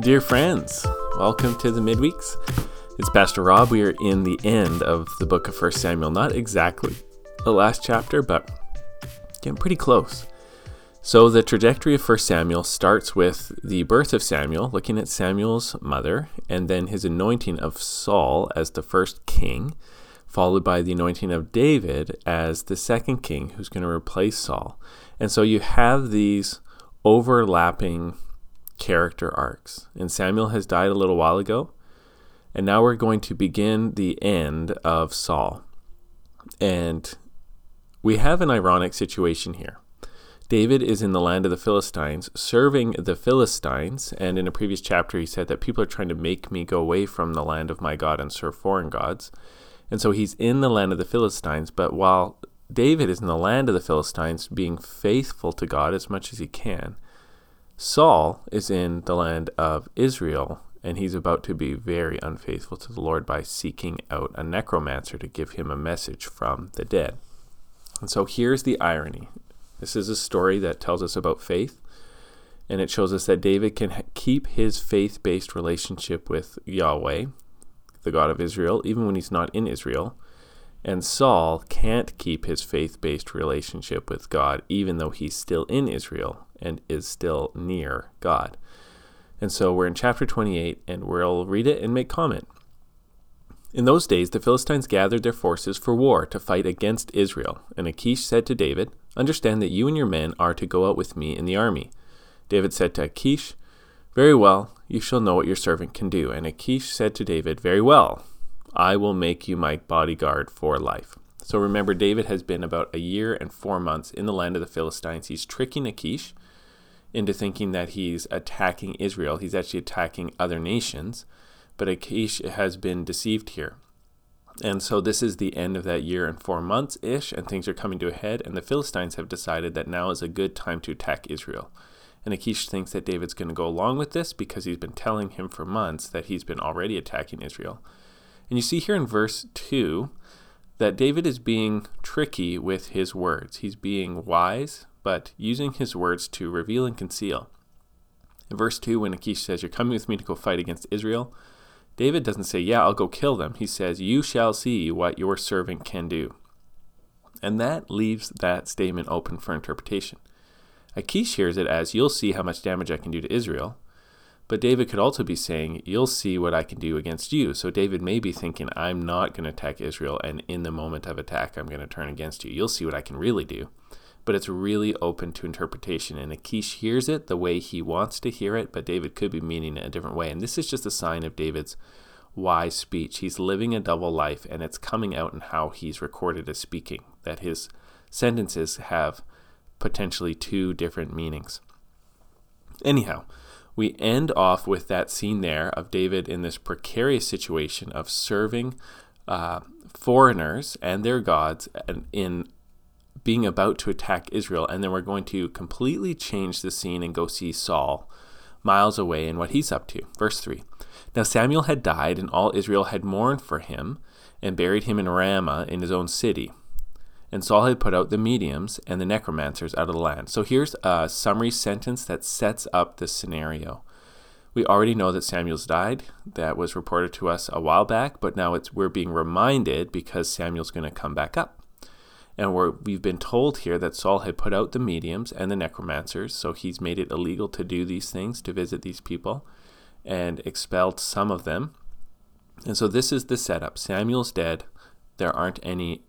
Dear friends, welcome to the midweeks. It's Pastor Rob. We are in the end of the book of 1 Samuel. Not exactly the last chapter, but getting pretty close. So, the trajectory of 1 Samuel starts with the birth of Samuel, looking at Samuel's mother, and then his anointing of Saul as the first king, followed by the anointing of David as the second king who's going to replace Saul. And so you have these overlapping character arcs. And Samuel has died a little while ago. And now we're going to begin the end of Saul. And we have an ironic situation here. David is in the land of the Philistines, serving the Philistines. And in a previous chapter, he said that people are trying to make me go away from the land of my God and serve foreign gods. And so he's in the land of the Philistines. But while David is in the land of the Philistines, being faithful to God as much as he can, Saul is in the land of Israel, and he's about to be very unfaithful to the Lord by seeking out a necromancer to give him a message from the dead. And so here's the irony this is a story that tells us about faith, and it shows us that David can keep his faith based relationship with Yahweh, the God of Israel, even when he's not in Israel. And Saul can't keep his faith based relationship with God, even though he's still in Israel and is still near God. And so we're in chapter 28, and we'll read it and make comment. In those days, the Philistines gathered their forces for war to fight against Israel. And Achish said to David, Understand that you and your men are to go out with me in the army. David said to Achish, Very well, you shall know what your servant can do. And Achish said to David, Very well, I will make you my bodyguard for life. So remember, David has been about a year and four months in the land of the Philistines. He's tricking Achish into thinking that he's attacking Israel. He's actually attacking other nations, but Achish has been deceived here. And so this is the end of that year and four months ish, and things are coming to a head. And the Philistines have decided that now is a good time to attack Israel. And Achish thinks that David's going to go along with this because he's been telling him for months that he's been already attacking Israel. And you see here in verse 2 that David is being tricky with his words. He's being wise, but using his words to reveal and conceal. In verse 2, when Achish says, You're coming with me to go fight against Israel, David doesn't say, Yeah, I'll go kill them. He says, You shall see what your servant can do. And that leaves that statement open for interpretation. Achish hears it as, You'll see how much damage I can do to Israel. But David could also be saying, You'll see what I can do against you. So David may be thinking, I'm not going to attack Israel, and in the moment of attack, I'm going to turn against you. You'll see what I can really do but it's really open to interpretation. And Achish hears it the way he wants to hear it, but David could be meaning it a different way. And this is just a sign of David's wise speech. He's living a double life, and it's coming out in how he's recorded as speaking, that his sentences have potentially two different meanings. Anyhow, we end off with that scene there of David in this precarious situation of serving uh, foreigners and their gods and in being about to attack Israel, and then we're going to completely change the scene and go see Saul miles away and what he's up to. Verse 3 Now Samuel had died, and all Israel had mourned for him, and buried him in Ramah in his own city. And Saul had put out the mediums and the necromancers out of the land. So here's a summary sentence that sets up this scenario. We already know that Samuel's died. That was reported to us a while back, but now it's we're being reminded because Samuel's going to come back up. And we have been told here that Saul had put out the mediums and the necromancers, so he's made it illegal to do these things, to visit these people, and expelled some of them. And so this is the setup Samuel's dead. There aren't any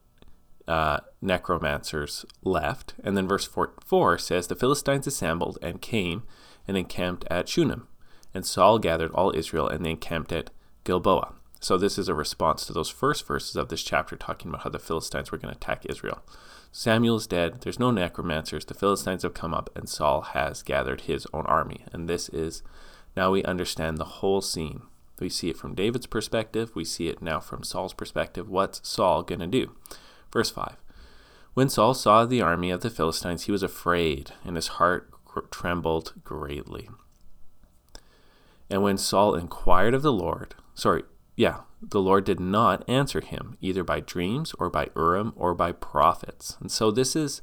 uh, necromancers left. And then verse 4, 4 says The Philistines assembled and came and encamped at Shunem. And Saul gathered all Israel and they encamped at Gilboa. So this is a response to those first verses of this chapter talking about how the Philistines were going to attack Israel. Samuel is dead. There's no necromancers. The Philistines have come up, and Saul has gathered his own army. And this is now we understand the whole scene. We see it from David's perspective. We see it now from Saul's perspective. What's Saul going to do? Verse 5 When Saul saw the army of the Philistines, he was afraid, and his heart trembled greatly. And when Saul inquired of the Lord, sorry, yeah, the Lord did not answer him, either by dreams or by Urim or by prophets. And so this is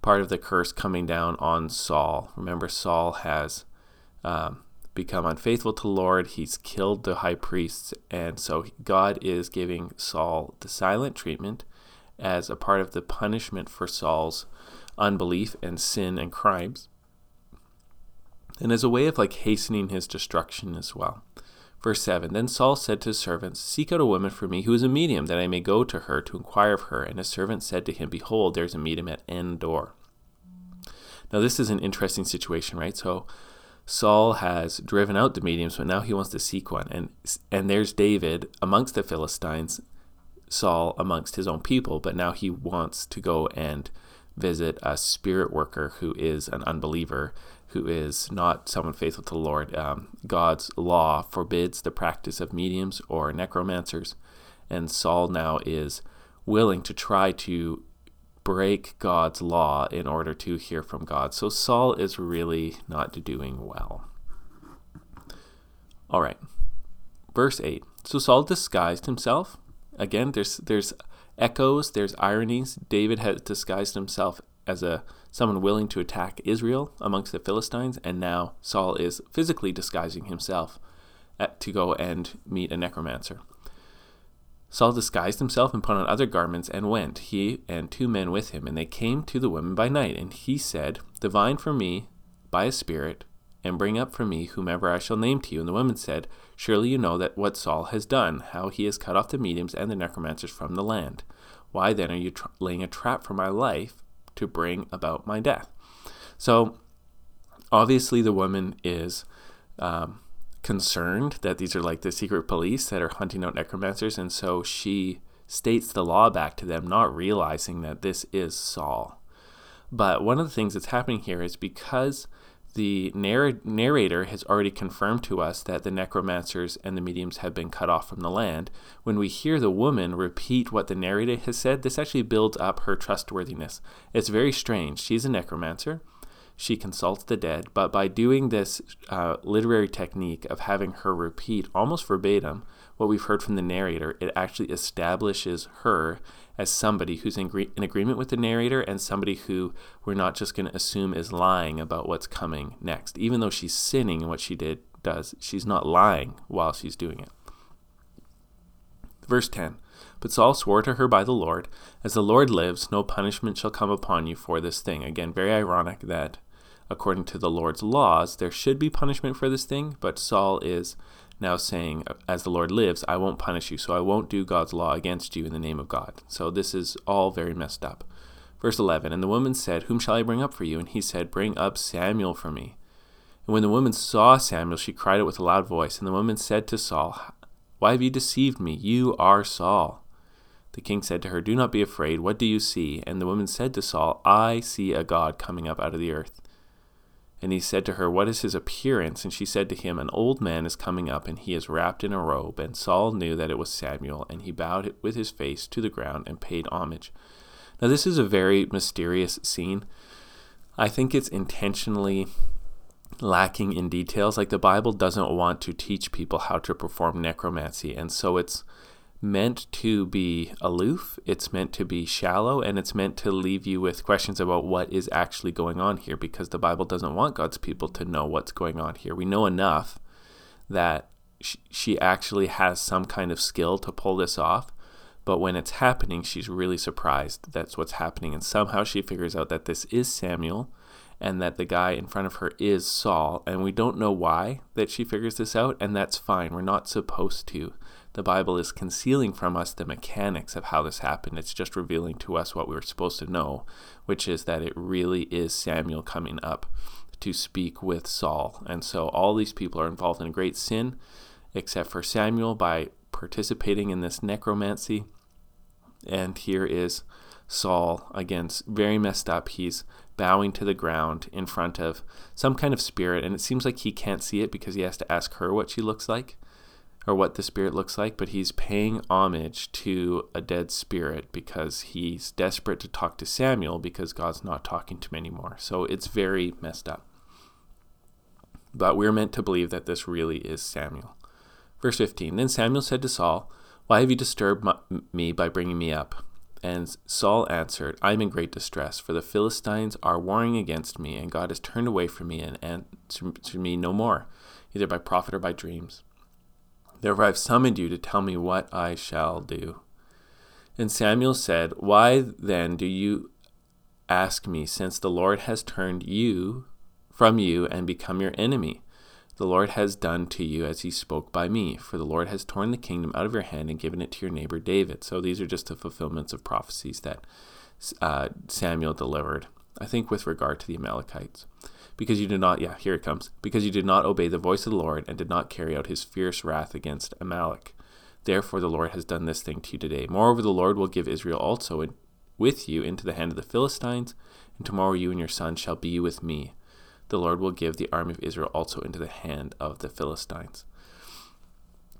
part of the curse coming down on Saul. Remember, Saul has um, become unfaithful to the Lord. He's killed the high priests. And so God is giving Saul the silent treatment as a part of the punishment for Saul's unbelief and sin and crimes. And as a way of like hastening his destruction as well. Verse 7 Then Saul said to his servants, Seek out a woman for me who is a medium, that I may go to her to inquire of her. And his servant said to him, Behold, there is a medium at Endor. Now, this is an interesting situation, right? So, Saul has driven out the mediums, but now he wants to seek one. And, and there's David amongst the Philistines, Saul amongst his own people, but now he wants to go and visit a spirit worker who is an unbeliever, who is not someone faithful to the Lord. Um, God's law forbids the practice of mediums or necromancers, and Saul now is willing to try to break God's law in order to hear from God. So Saul is really not doing well. All right. Verse 8. So Saul disguised himself. Again, there's there's echoes, there's ironies. David has disguised himself as a someone willing to attack Israel amongst the Philistines, and now Saul is physically disguising himself at, to go and meet a necromancer. Saul disguised himself and put on other garments and went, he and two men with him, and they came to the women by night. And he said, Divine for me by a spirit, and bring up for me whomever I shall name to you. And the women said, Surely you know that what Saul has done, how he has cut off the mediums and the necromancers from the land. Why then are you tra- laying a trap for my life to bring about my death? So, obviously, the woman is um, concerned that these are like the secret police that are hunting out necromancers, and so she states the law back to them, not realizing that this is Saul. But one of the things that's happening here is because the narr- narrator has already confirmed to us that the necromancers and the mediums have been cut off from the land. When we hear the woman repeat what the narrator has said, this actually builds up her trustworthiness. It's very strange. She's a necromancer she consults the dead, but by doing this uh, literary technique of having her repeat almost verbatim what we've heard from the narrator, it actually establishes her as somebody who's in, in agreement with the narrator and somebody who we're not just going to assume is lying about what's coming next. Even though she's sinning in what she did does, she's not lying while she's doing it. Verse 10 But Saul swore to her by the Lord, As the Lord lives, no punishment shall come upon you for this thing. Again, very ironic that according to the Lord's laws, there should be punishment for this thing, but Saul is now saying, As the Lord lives, I won't punish you, so I won't do God's law against you in the name of God. So this is all very messed up. Verse 11 And the woman said, Whom shall I bring up for you? And he said, Bring up Samuel for me. And when the woman saw Samuel, she cried out with a loud voice. And the woman said to Saul, Why have you deceived me? You are Saul. The king said to her, Do not be afraid. What do you see? And the woman said to Saul, I see a God coming up out of the earth. And he said to her, What is his appearance? And she said to him, An old man is coming up, and he is wrapped in a robe. And Saul knew that it was Samuel, and he bowed with his face to the ground and paid homage. Now, this is a very mysterious scene. I think it's intentionally lacking in details. Like the Bible doesn't want to teach people how to perform necromancy, and so it's meant to be aloof, it's meant to be shallow, and it's meant to leave you with questions about what is actually going on here because the Bible doesn't want God's people to know what's going on here. We know enough that she actually has some kind of skill to pull this off, but when it's happening, she's really surprised that's what's happening. And somehow she figures out that this is Samuel and that the guy in front of her is Saul. And we don't know why that she figures this out, and that's fine. We're not supposed to the Bible is concealing from us the mechanics of how this happened. It's just revealing to us what we were supposed to know, which is that it really is Samuel coming up to speak with Saul. And so all these people are involved in a great sin, except for Samuel by participating in this necromancy. And here is Saul, again, very messed up. He's bowing to the ground in front of some kind of spirit, and it seems like he can't see it because he has to ask her what she looks like or what the spirit looks like, but he's paying homage to a dead spirit because he's desperate to talk to Samuel because God's not talking to him anymore. So it's very messed up. But we're meant to believe that this really is Samuel. Verse 15 Then Samuel said to Saul, Why have you disturbed my, me by bringing me up? And Saul answered, I am in great distress, for the Philistines are warring against me, and God has turned away from me and answered me no more. either by prophet or by dreams. Therefore I have summoned you to tell me what I shall do. And Samuel said, Why then do you ask me, since the Lord has turned you from you and become your enemy? The Lord has done to you as he spoke by me, for the Lord has torn the kingdom out of your hand and given it to your neighbor David. So these are just the fulfillments of prophecies that uh, Samuel delivered, I think, with regard to the Amalekites. Because you did not, yeah, here it comes. Because you did not obey the voice of the Lord and did not carry out his fierce wrath against Amalek. Therefore, the Lord has done this thing to you today. Moreover, the Lord will give Israel also in, with you into the hand of the Philistines, and tomorrow you and your sons shall be with me the Lord will give the army of Israel also into the hand of the Philistines.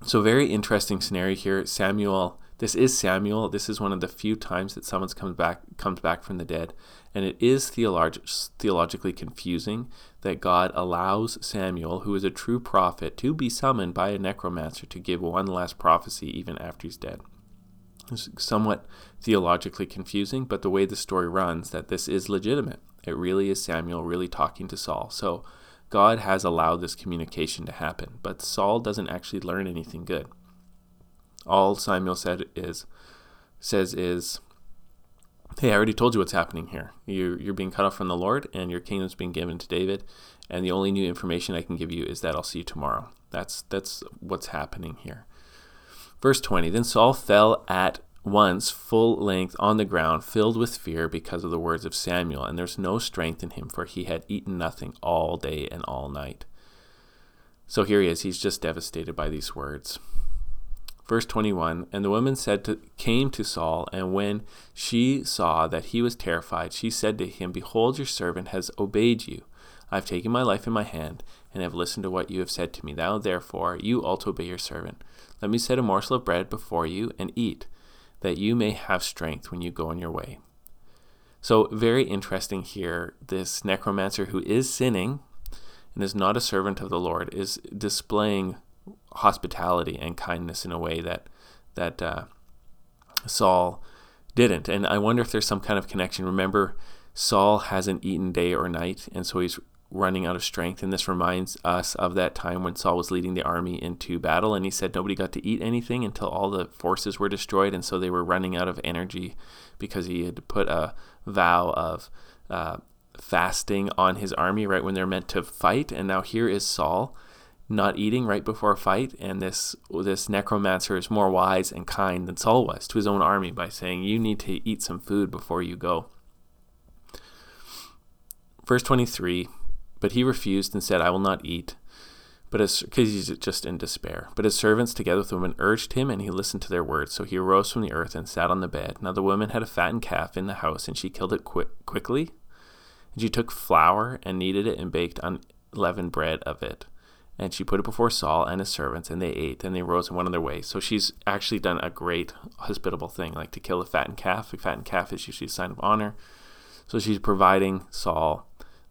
So, very interesting scenario here. Samuel, this is Samuel. This is one of the few times that someone comes back comes back from the dead, and it is theolog- theologically confusing that God allows Samuel, who is a true prophet, to be summoned by a necromancer to give one last prophecy even after he's dead. It's somewhat theologically confusing, but the way the story runs, that this is legitimate. It really is Samuel really talking to Saul. So God has allowed this communication to happen, but Saul doesn't actually learn anything good. All Samuel said is says is Hey, I already told you what's happening here. You're, you're being cut off from the Lord, and your kingdom's being given to David. And the only new information I can give you is that I'll see you tomorrow. That's that's what's happening here. Verse 20 Then Saul fell at once full length on the ground, filled with fear because of the words of Samuel, and there's no strength in him, for he had eaten nothing all day and all night. So here he is, he's just devastated by these words. Verse 21 And the woman said to, came to Saul, and when she saw that he was terrified, she said to him, Behold, your servant has obeyed you. I have taken my life in my hand, and have listened to what you have said to me. Thou, therefore, you also obey your servant. Let me set a morsel of bread before you, and eat that you may have strength when you go on your way. So, very interesting here. This necromancer who is sinning and is not a servant of the Lord is displaying hospitality and kindness in a way that that uh, Saul didn't. And I wonder if there's some kind of connection. Remember, Saul hasn't eaten day or night, and so he's running out of strength. And this reminds us of that time when Saul was leading the army into battle, and he said nobody got to eat anything until all the forces were destroyed, and so they were running out of energy because he had put a vow of uh, fasting on his army right when they're meant to fight. And now here is Saul not eating right before a fight, and this this necromancer is more wise and kind than Saul was to his own army by saying, "You need to eat some food before you go." Verse 23 but he refused and said, I will not eat. But because he's just in despair. But his servants together with the women urged him, and he listened to their words. So he arose from the earth and sat on the bed. Now the woman had a fattened calf in the house, and she killed it quick, quickly. And she took flour and kneaded it and baked unleavened bread of it. And she put it before Saul and his servants, and they ate. And they rose and went on their way. So she's actually done a great hospitable thing, like to kill a fattened calf. A fattened calf is usually a sign of honor. So she's providing Saul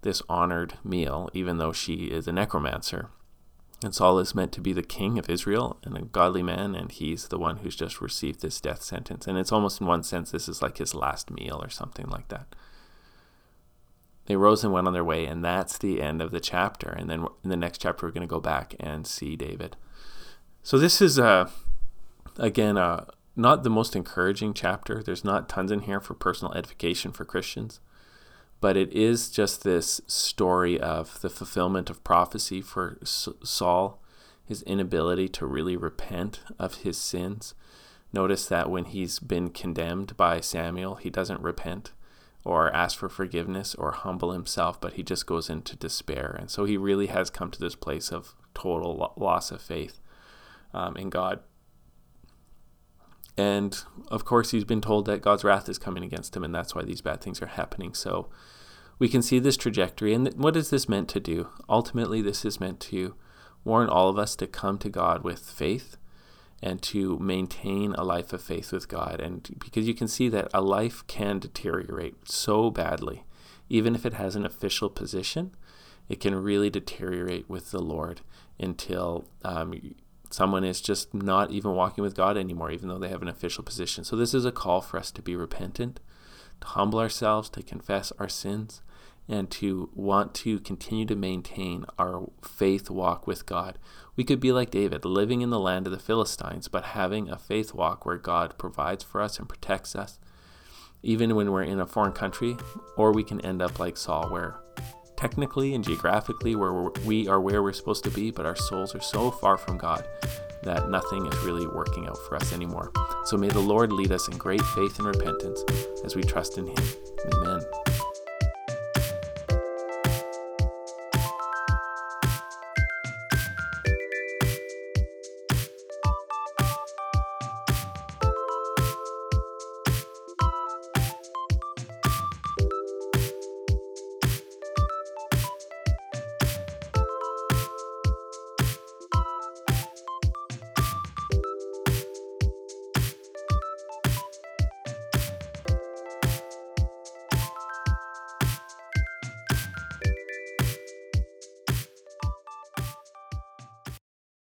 this honored meal, even though she is a necromancer. And Saul is meant to be the king of Israel and a godly man, and he's the one who's just received this death sentence. And it's almost in one sense, this is like his last meal or something like that. They rose and went on their way, and that's the end of the chapter. And then in the next chapter, we're going to go back and see David. So this is, uh, again, uh, not the most encouraging chapter. There's not tons in here for personal edification for Christians but it is just this story of the fulfillment of prophecy for Saul, his inability to really repent of his sins. Notice that when he's been condemned by Samuel, he doesn't repent or ask for forgiveness or humble himself, but he just goes into despair. And so he really has come to this place of total loss of faith um, in God. And of course, he's been told that God's wrath is coming against him, and that's why these bad things are happening. So we can see this trajectory. And what is this meant to do? Ultimately, this is meant to warn all of us to come to God with faith and to maintain a life of faith with God. And because you can see that a life can deteriorate so badly, even if it has an official position, it can really deteriorate with the Lord until um, someone is just not even walking with God anymore, even though they have an official position. So, this is a call for us to be repentant, to humble ourselves, to confess our sins, and to want to continue to maintain our faith walk with God. We could be like David, living in the land of the Philistines, but having a faith walk where God provides for us and protects us, even when we're in a foreign country, or we can end up like Saul, where technically and geographically where we are where we're supposed to be, but our souls are so far from God that nothing is really working out for us anymore. So may the Lord lead us in great faith and repentance as we trust in Him. Amen.